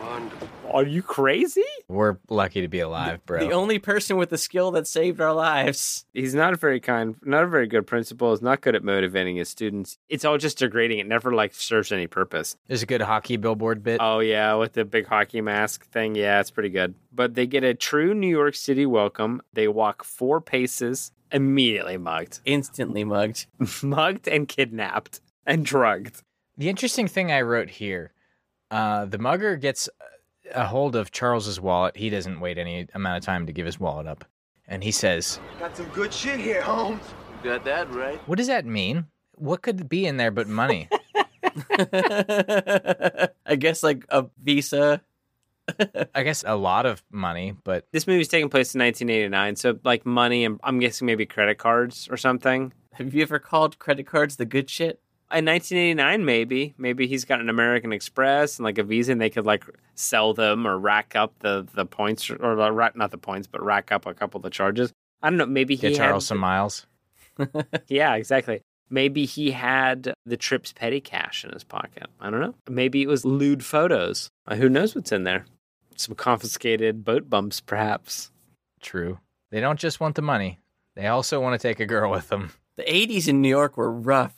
Wonderful. are you crazy? We're lucky to be alive, bro. The only person with the skill that saved our lives. He's not a very kind, not a very good principal. He's not good at motivating his students. It's all just degrading. It never like serves any purpose. There's a good hockey billboard bit. Oh yeah, with the big hockey mask thing. Yeah, it's pretty good. But they get a true New York City welcome. They walk four paces, immediately mugged, Instantly mugged. mugged and kidnapped and drugged. The interesting thing I wrote here uh, the mugger gets a hold of Charles's wallet. He doesn't wait any amount of time to give his wallet up. And he says, Got some good shit here, Holmes. You got that right. What does that mean? What could be in there but money? I guess like a visa. I guess a lot of money, but This movie's taking place in 1989, so like money and I'm guessing maybe credit cards or something. Have you ever called credit cards the good shit? In 1989 maybe. Maybe he's got an american express and like a visa and they could like sell them or rack up the the points or not the points but rack up a couple of the charges. I don't know maybe he get had Charles some miles. yeah exactly. Maybe he had the trip's petty cash in his pocket. I don't know. Maybe it was lewd photos. Uh, who knows what's in there? Some confiscated boat bumps perhaps. True. They don't just want the money, they also want to take a girl with them. The 80s in New York were rough.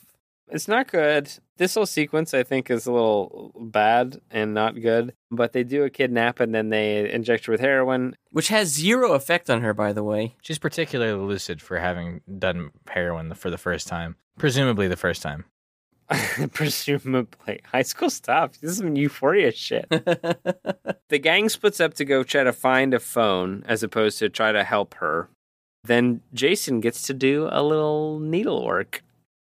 It's not good. This whole sequence, I think, is a little bad and not good. But they do a kidnap and then they inject her with heroin. Which has zero effect on her, by the way. She's particularly lucid for having done heroin for the first time. Presumably the first time. Presumably. High school stuff. This is some euphoria shit. the gang splits up to go try to find a phone as opposed to try to help her. Then Jason gets to do a little needlework.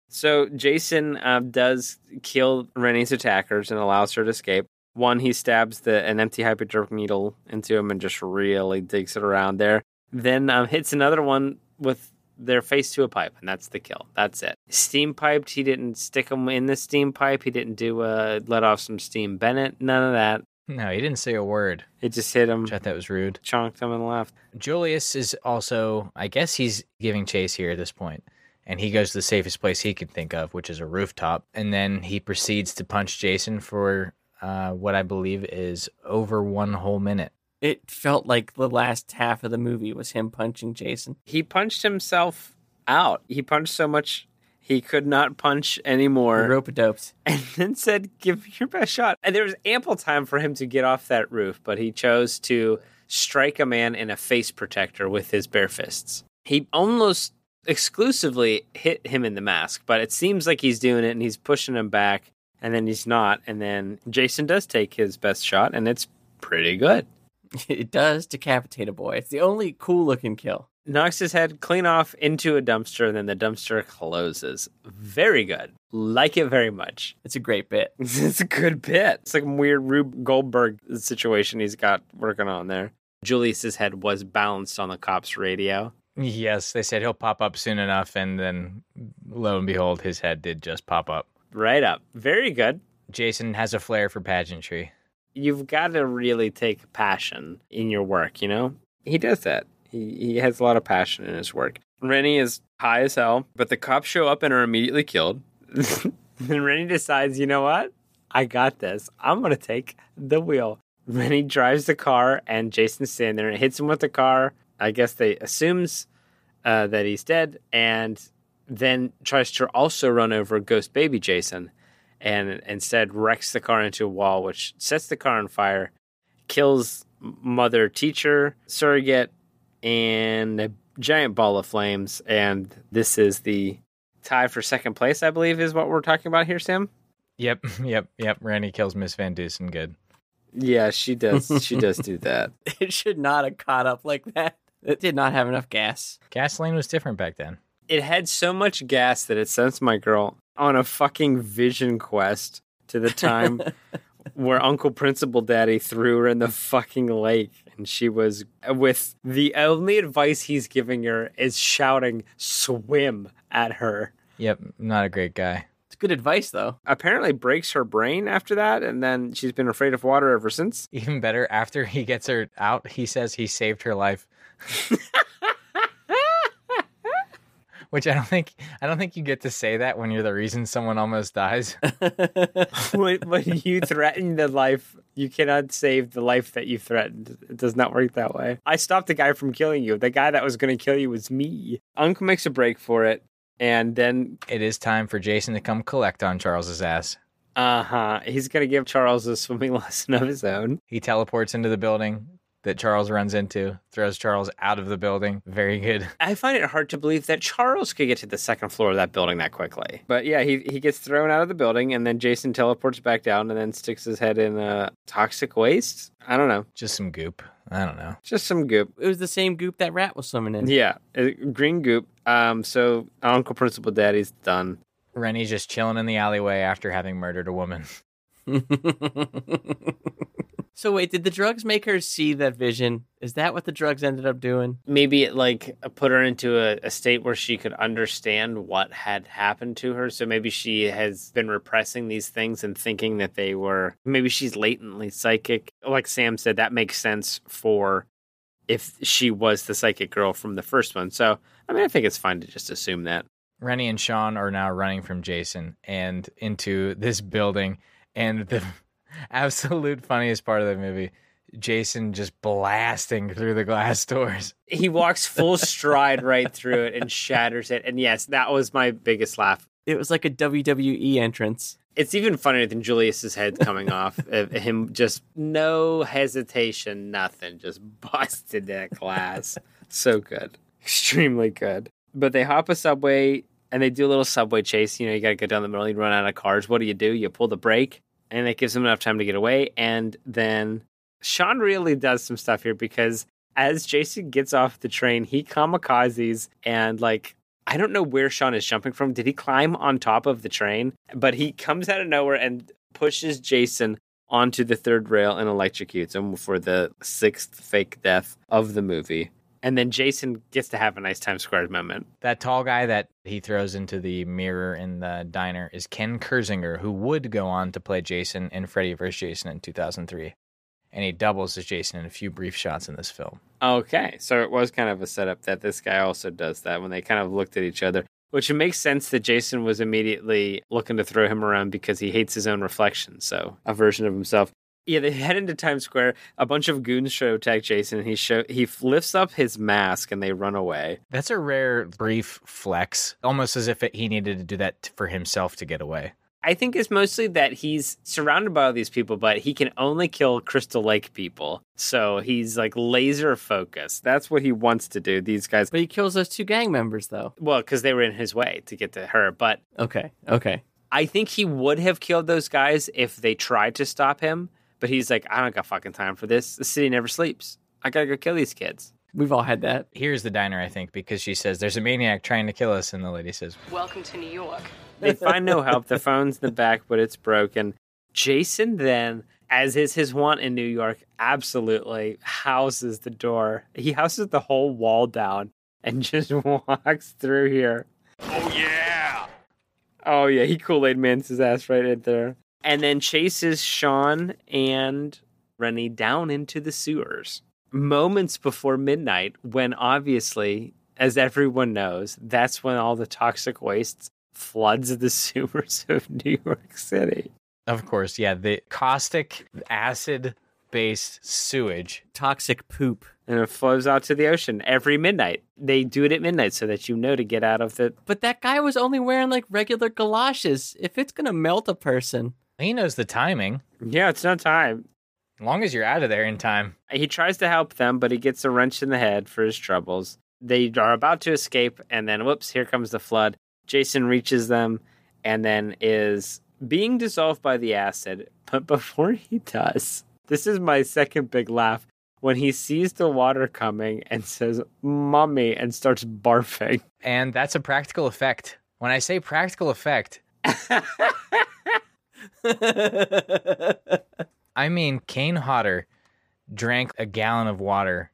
So Jason uh, does kill Rennie's attackers and allows her to escape. One, he stabs the an empty hypodermic needle into him and just really digs it around there. Then um, hits another one with their face to a pipe, and that's the kill. That's it. Steam piped. He didn't stick them in the steam pipe. He didn't do uh, let off some steam Bennett. None of that. No, he didn't say a word, He just hit him, which I thought was rude. chonked him and left. Julius is also, I guess he's giving chase here at this point, and he goes to the safest place he can think of, which is a rooftop, and then he proceeds to punch Jason for uh, what I believe is over one whole minute. It felt like the last half of the movie was him punching Jason. He punched himself out. He punched so much he could not punch anymore. Rope doped. and then said, "Give me your best shot." And there was ample time for him to get off that roof, but he chose to strike a man in a face protector with his bare fists. He almost exclusively hit him in the mask, but it seems like he's doing it and he's pushing him back, and then he's not, and then Jason does take his best shot, and it's pretty good. It does decapitate a boy. It's the only cool looking kill. Knocks his head clean off into a dumpster, and then the dumpster closes. Very good. Like it very much. It's a great bit. It's a good bit. It's like a weird Rube Goldberg situation he's got working on there. Julius's head was balanced on the cop's radio. Yes, they said he'll pop up soon enough, and then lo and behold, his head did just pop up. Right up. Very good. Jason has a flair for pageantry. You've got to really take passion in your work, you know? He does that. He, he has a lot of passion in his work. Rennie is high as hell, but the cops show up and are immediately killed. then Rennie decides, you know what? I got this. I'm going to take the wheel. Rennie drives the car, and Jason's standing there and hits him with the car. I guess they assumes uh, that he's dead, and then tries to also run over Ghost Baby Jason, and instead wrecks the car into a wall, which sets the car on fire, kills mother, teacher, surrogate, and a giant ball of flames. And this is the tie for second place, I believe, is what we're talking about here, Sam. Yep, yep, yep. Randy kills Miss Van Deusen. Good. Yeah, she does. She does do that. It should not have caught up like that. It did not have enough gas. Gasoline was different back then. It had so much gas that it sends my girl on a fucking vision quest to the time where Uncle Principal Daddy threw her in the fucking lake. And she was with the only advice he's giving her is shouting, swim at her. Yep, not a great guy. It's good advice, though. Apparently breaks her brain after that, and then she's been afraid of water ever since. Even better, after he gets her out, he says he saved her life. Which I don't think I don't think you get to say that when you're the reason someone almost dies. when, when you threaten the life, you cannot save the life that you threatened. It does not work that way. I stopped the guy from killing you. The guy that was going to kill you was me. Uncle makes a break for it, and then, it is time for Jason to come collect on Charles's ass. uh huh, he's going to give Charles a swimming lesson of his own. He teleports into the building that Charles runs into, throws Charles out of the building. Very good. I find it hard to believe that Charles could get to the second floor of that building that quickly. But yeah, he, he gets thrown out of the building, and then Jason teleports back down and then sticks his head in uh, toxic waste. I don't know. Just some goop. I don't know. Just some goop. It was the same goop that rat was swimming in. Yeah, green goop. Um, so Uncle Principal Daddy's done. Rennie's just chilling in the alleyway after having murdered a woman. so wait, did the drugs make her see that vision? Is that what the drugs ended up doing? Maybe it like put her into a, a state where she could understand what had happened to her. So maybe she has been repressing these things and thinking that they were. Maybe she's latently psychic. Like Sam said, that makes sense for if she was the psychic girl from the first one. So I mean, I think it's fine to just assume that. Rennie and Sean are now running from Jason and into this building. And the absolute funniest part of the movie, Jason just blasting through the glass doors. He walks full stride right through it and shatters it. And yes, that was my biggest laugh. It was like a WWE entrance. It's even funnier than Julius's head coming off. of him just no hesitation, nothing, just busted that glass. so good, extremely good. But they hop a subway and they do a little subway chase. You know, you got to go down the middle. You run out of cars. What do you do? You pull the brake, and it gives them enough time to get away. And then Sean really does some stuff here because as Jason gets off the train, he kamikazes and like I don't know where Sean is jumping from. Did he climb on top of the train? But he comes out of nowhere and pushes Jason onto the third rail and electrocutes him for the sixth fake death of the movie. And then Jason gets to have a nice Times Square moment. That tall guy that he throws into the mirror in the diner is Ken Kirzinger, who would go on to play Jason in Freddy vs. Jason in 2003. and he doubles as Jason in a few brief shots in this film. Okay, so it was kind of a setup that this guy also does that when they kind of looked at each other, which it makes sense that Jason was immediately looking to throw him around because he hates his own reflection, so a version of himself. Yeah, they head into Times Square. A bunch of goons show attack Jason, and he show he lifts up his mask, and they run away. That's a rare brief flex, almost as if it, he needed to do that t- for himself to get away. I think it's mostly that he's surrounded by all these people, but he can only kill Crystal Lake people. So he's like laser focused. That's what he wants to do. These guys, But he kills those two gang members, though. well, because they were in his way to get to her. But Okay, okay. I think he would have killed those guys if they tried to stop him. But he's like, I don't got fucking time for this. The city never sleeps. I gotta go kill these kids. We've all had that. Here's the diner, I think, because she says, There's a maniac trying to kill us. And the lady says, Welcome to New York. They find no help. The phone's in the back, but it's broken. Jason then, as is his want in New York, absolutely houses the door. He houses the whole wall down and just walks through here. Oh, yeah! Oh yeah, he Kool Aid Mans his ass right in there, and then chases Sean and Rennie down into the sewers. Moments before midnight, when obviously, as everyone knows, that's when all the toxic waste floods the sewers of New York City. Of course, yeah, the caustic acid based sewage. Toxic poop. And it flows out to the ocean every midnight. They do it at midnight so that you know to get out of the. But that guy was only wearing like regular galoshes. If it's gonna melt a person, He knows the timing. Yeah, it's no time. As long as you're out of there in time. He tries to help them, but he gets a wrench in the head for his troubles. They are about to escape, and then whoops, here comes the flood. Jason reaches them and then is being dissolved by the acid. But before he does, this is my second big laugh when he sees the water coming and says, Mommy, and starts barfing. And that's a practical effect. When I say practical effect, I mean Kane Hodder drank a gallon of water,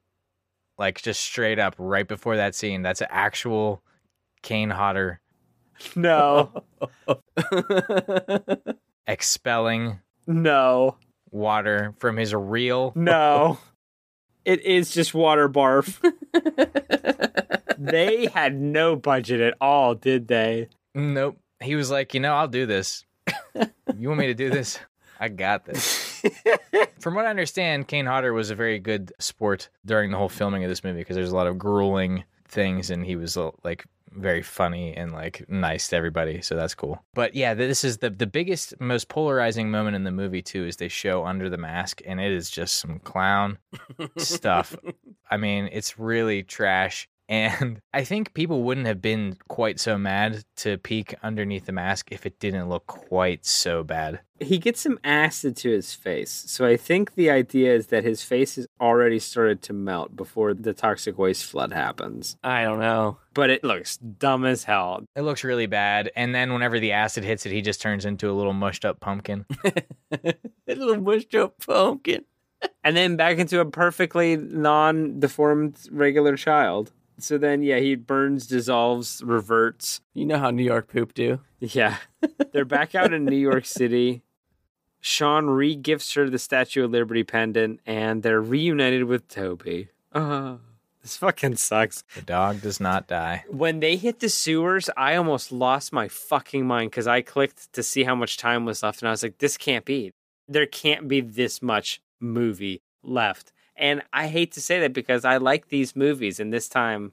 like just straight up right before that scene. That's an actual Kane Hodder No, expelling no, water from his real. no. It is just water barf. they had no budget at all, did they? Nope. He was like, you know, I'll do this. You want me to do this? I got this. From what I understand, Kane Hodder was a very good sport during the whole filming of this movie because there's a lot of grueling things and he was uh, like very funny and like nice to everybody so that's cool but yeah this is the the biggest most polarizing moment in the movie too is they show under the mask and it is just some clown stuff i mean it's really trash and I think people wouldn't have been quite so mad to peek underneath the mask if it didn't look quite so bad. He gets some acid to his face. So I think the idea is that his face has already started to melt before the toxic waste flood happens. I don't know. But it looks dumb as hell. It looks really bad. And then whenever the acid hits it, he just turns into a little mushed up pumpkin. a little mushed up pumpkin. And then back into a perfectly non deformed regular child. So then, yeah, he burns, dissolves, reverts. You know how New York poop do. Yeah. They're back out in New York City. Sean re gifts her the Statue of Liberty pendant, and they're reunited with Toby. Uh, this fucking sucks. The dog does not die. When they hit the sewers, I almost lost my fucking mind because I clicked to see how much time was left, and I was like, this can't be. There can't be this much movie left. And I hate to say that because I like these movies, and this time,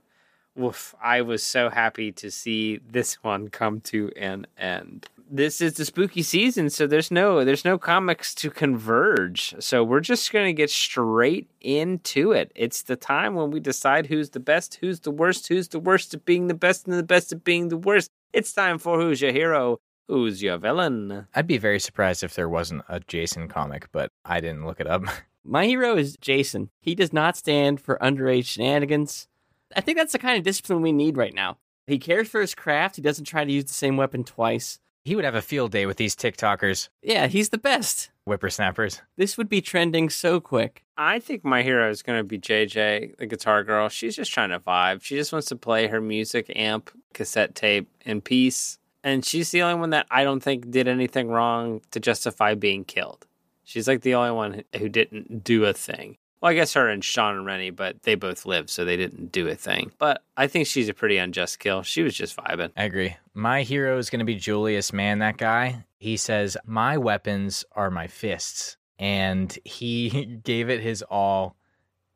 woof, I was so happy to see this one come to an end. This is the spooky season, so there's no there's no comics to converge. So we're just gonna get straight into it. It's the time when we decide who's the best, who's the worst, who's the worst at being the best, and the best at being the worst. It's time for who's your hero, who's your villain. I'd be very surprised if there wasn't a Jason comic, but I didn't look it up. My hero is Jason. He does not stand for underage shenanigans. I think that's the kind of discipline we need right now. He cares for his craft. He doesn't try to use the same weapon twice. He would have a field day with these TikTokers, Yeah, he's the best. whippersnappers. This would be trending so quick. I think my hero is going to be JJ, the guitar girl. She's just trying to vibe. She just wants to play her music amp, cassette tape in peace. And she's the only one that I don't think did anything wrong to justify being killed. She's like the only one who didn't do a thing. Well, I guess her and Sean and Rennie, but they both lived, so they didn't do a thing. But I think she's a pretty unjust kill. She was just vibing. I agree. My hero is going to be Julius Mann, that guy. He says, My weapons are my fists. And he gave it his all.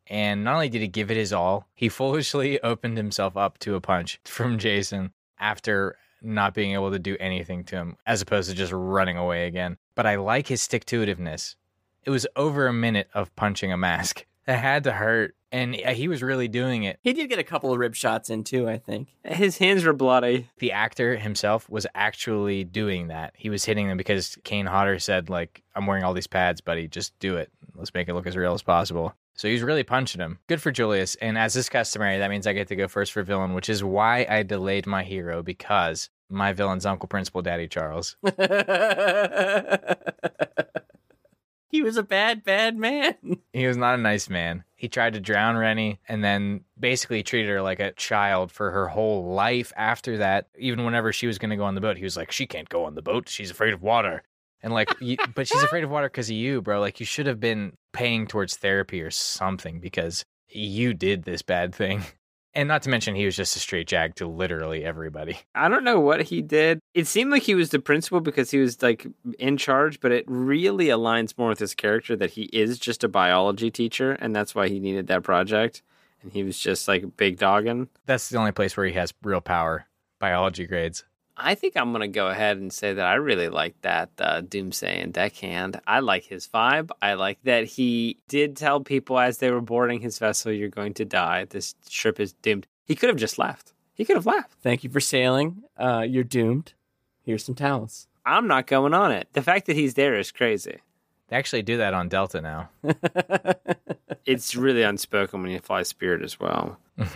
And not only did he give it his all, he foolishly opened himself up to a punch from Jason after not being able to do anything to him, as opposed to just running away again. But I like his stick to itiveness. It was over a minute of punching a mask. It had to hurt. And he was really doing it. He did get a couple of rib shots in too, I think. His hands were bloody. The actor himself was actually doing that. He was hitting them because Kane Hodder said, like, I'm wearing all these pads, buddy. Just do it. Let's make it look as real as possible. So he's really punching him. Good for Julius. And as is customary, that means I get to go first for villain, which is why I delayed my hero because my villain's Uncle Principal Daddy Charles. he was a bad, bad man. He was not a nice man. He tried to drown Rennie and then basically treated her like a child for her whole life after that. Even whenever she was going to go on the boat, he was like, She can't go on the boat. She's afraid of water. And like, you, but she's afraid of water because of you, bro. Like, you should have been paying towards therapy or something because you did this bad thing. And not to mention, he was just a straight jag to literally everybody. I don't know what he did. It seemed like he was the principal because he was like in charge, but it really aligns more with his character that he is just a biology teacher, and that's why he needed that project. And he was just like big dogging. That's the only place where he has real power. Biology grades. I think I'm gonna go ahead and say that I really like that uh, Doomsday and Deckhand. I like his vibe. I like that he did tell people as they were boarding his vessel, "You're going to die. This ship is doomed." He could have just left. He could have left. Thank you for sailing. Uh, you're doomed. Here's some towels. I'm not going on it. The fact that he's there is crazy. They actually do that on Delta now. it's really unspoken when you fly Spirit as well.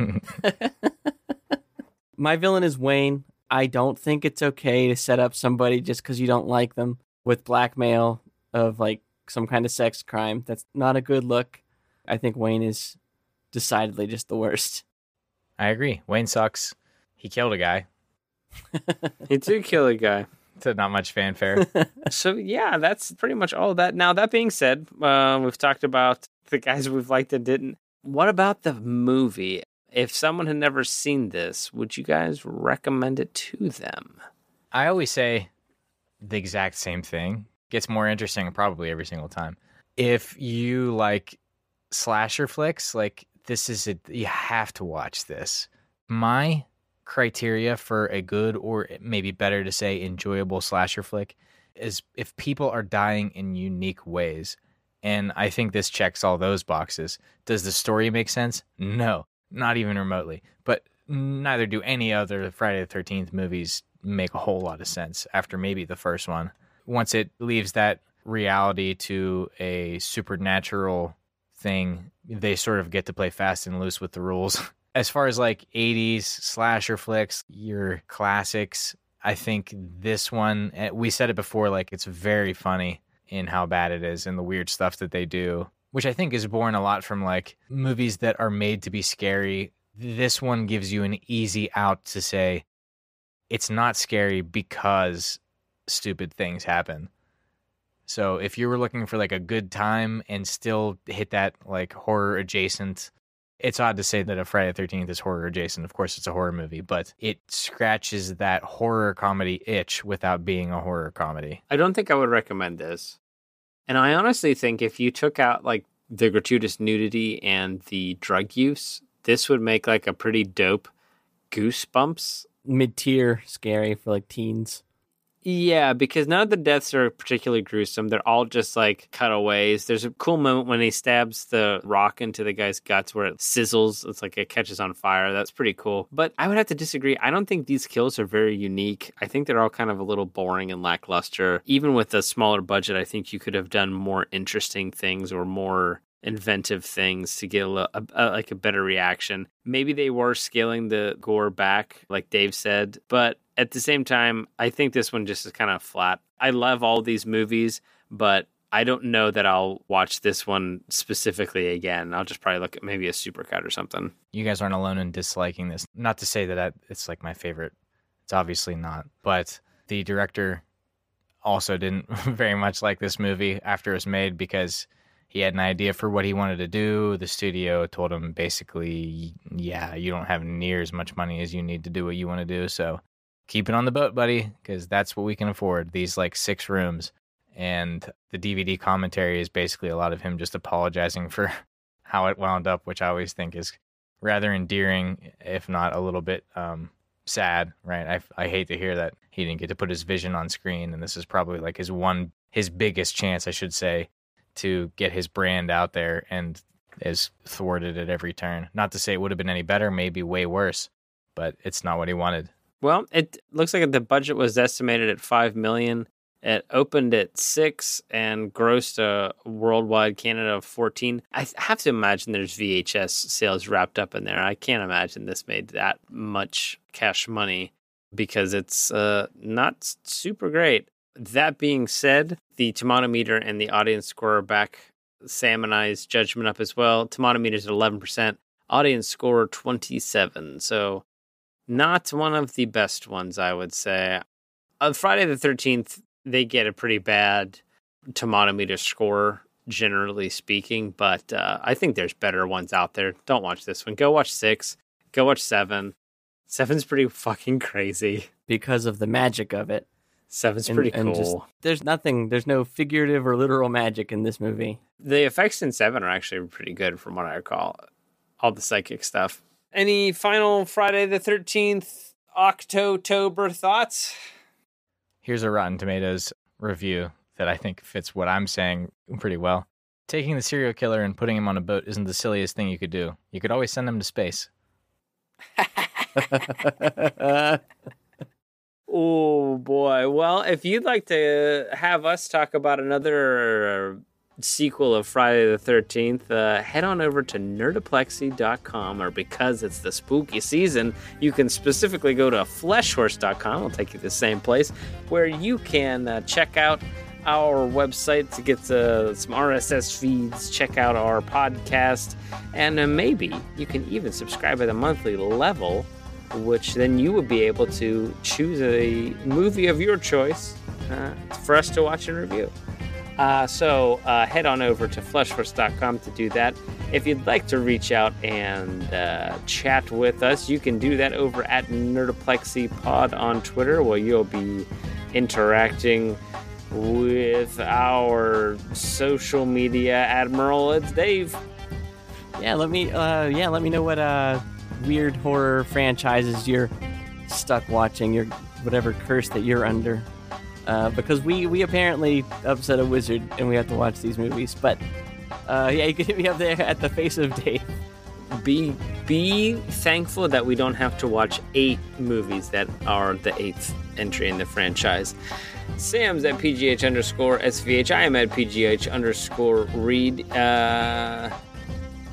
My villain is Wayne. I don't think it's okay to set up somebody just because you don't like them with blackmail of like some kind of sex crime. That's not a good look. I think Wayne is decidedly just the worst. I agree. Wayne sucks. He killed a guy. he did kill a guy. To not much fanfare. so yeah, that's pretty much all that. Now that being said, uh, we've talked about the guys we've liked and didn't. What about the movie? If someone had never seen this, would you guys recommend it to them? I always say the exact same thing. Gets more interesting probably every single time. If you like slasher flicks, like this is a you have to watch this. My criteria for a good or maybe better to say enjoyable slasher flick is if people are dying in unique ways. And I think this checks all those boxes. Does the story make sense? No not even remotely. But neither do any other Friday the Thirteenth movies make a whole lot of sense after maybe the first one. Once it leaves that reality to a supernatural thing, they sort of get to play fast and loose with the rules. As far as like 80s slasher flicks, your classics, I think this one, eh, we said it before, like it's very funny in how bad it is and the weird stuff that they do which I think is born a lot from like movies that are made to be scary. This one gives you an easy out to say it's not scary because stupid things happen. So if you were looking for like a good time and still hit that like horror adjacent, it's odd to say that a Friday the 13th is horror adjacent. Of course, it's a horror movie, but it scratches that horror comedy itch without being a horror comedy. I don't think I would recommend this. And I honestly think if you took out like the gratuitous nudity and the drug use, this would make like a pretty dope goosebumps mid tier scary for like teens. Yeah, because none of the deaths are particularly gruesome. They're all just like cutaways. There's a cool moment when he stabs the rock into the guy's guts where it sizzles. It's like it catches on fire. That's pretty cool. But I would have to disagree. I don't think these kills are very unique. I think they're all kind of a little boring and lackluster. Even with a smaller budget, I think you could have done more interesting things or more inventive things to get a, a, a, like a better reaction. Maybe they were scaling the gore back, like Dave said, but at the same time, I think this one just is kind of flat. I love all these movies, but I don't know that I'll watch this one specifically again. I'll just probably look at maybe a supercut or something. You guys aren't alone in disliking this. Not to say that it's like my favorite. It's obviously not. But the director also didn't very much like this movie after it was made because he had an idea for what he wanted to do. The studio told him basically, yeah, you don't have near as much money as you need to do what you want to do. So keep it on the boat, buddy, because that's what we can afford these like six rooms. And the DVD commentary is basically a lot of him just apologizing for how it wound up, which I always think is rather endearing, if not a little bit um, sad, right? I, I hate to hear that he didn't get to put his vision on screen. And this is probably like his one, his biggest chance, I should say, to get his brand out there and is thwarted at every turn. Not to say it would have been any better, maybe way worse, but it's not what he wanted. Well, it looks like the budget was estimated at five million. It opened at six and grossed a worldwide Canada of fourteen. I have to imagine there's VHS sales wrapped up in there. I can't imagine this made that much cash money because it's uh, not super great. That being said, the tomato meter and the audience score are back. Sam and I's judgment up as well. Tomato meter is at eleven percent. Audience score twenty seven. So not one of the best ones, I would say. On Friday the thirteenth, they get a pretty bad tomato meter score, generally speaking. But uh, I think there's better ones out there. Don't watch this one. Go watch six. Go watch seven. Seven's pretty fucking crazy. because of the magic of it. Seven's And- pretty cool. just- there's nothing. There's no figurative or literal magic in this movie. The effects in Seven are actually pretty good, from what I recall. All the psychic stuff. Any final Friday the Thirteenth October thoughts? Here's a Rotten Tomatoes review that I think fits what I'm saying pretty well. Taking the serial killer and putting him on a boat isn't the silliest thing you could do. You could always send him to space. Oh boy. Well, if you'd like to have us talk about another sequel of Friday the 13th, uh, head on over to nerdoplexy.com or because it's the spooky season, you can specifically go to fleshhorse.com. I'll take you to the same place where you can uh, check out our website to get uh, some RSS feeds, check out our podcast, and uh, maybe you can even subscribe at a monthly level which then you would be able to choose a movie of your choice uh, for us to watch and review. Uh, so uh, head on over to fleshforce.com to do that. If you'd like to reach out and uh, chat with us, you can do that over at NerdoplexyPod on Twitter, where you'll be interacting with our social media admiral. It's Dave. Yeah, let me. Uh, yeah, let me know what uh, weird horror franchises you're stuck watching. Your whatever curse that you're under. Uh, because we we apparently upset a wizard and we have to watch these movies. But uh, yeah, you can hit me up there at the face of Dave. be be thankful that we don't have to watch eight movies that are the eighth entry in the franchise. Sam's at pgh underscore svh. I am at pgh underscore read. Uh,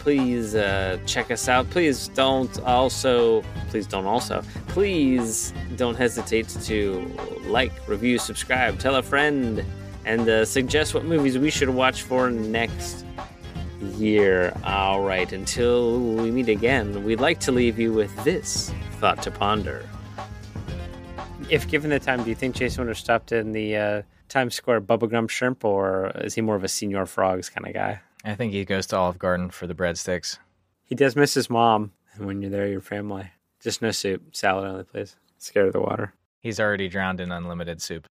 please uh, check us out. Please don't also. Please don't also. Please don't hesitate to like, review, subscribe, tell a friend, and uh, suggest what movies we should watch for next year. All right, until we meet again, we'd like to leave you with this thought to ponder. If given the time, do you think Jason would have stopped in the uh, Times Square Bubba Gump Shrimp, or is he more of a Señor Frogs kind of guy? I think he goes to Olive Garden for the breadsticks. He does miss his mom, and when you're there, your family. Just no soup, salad only, please. Scared of the water. He's already drowned in unlimited soup.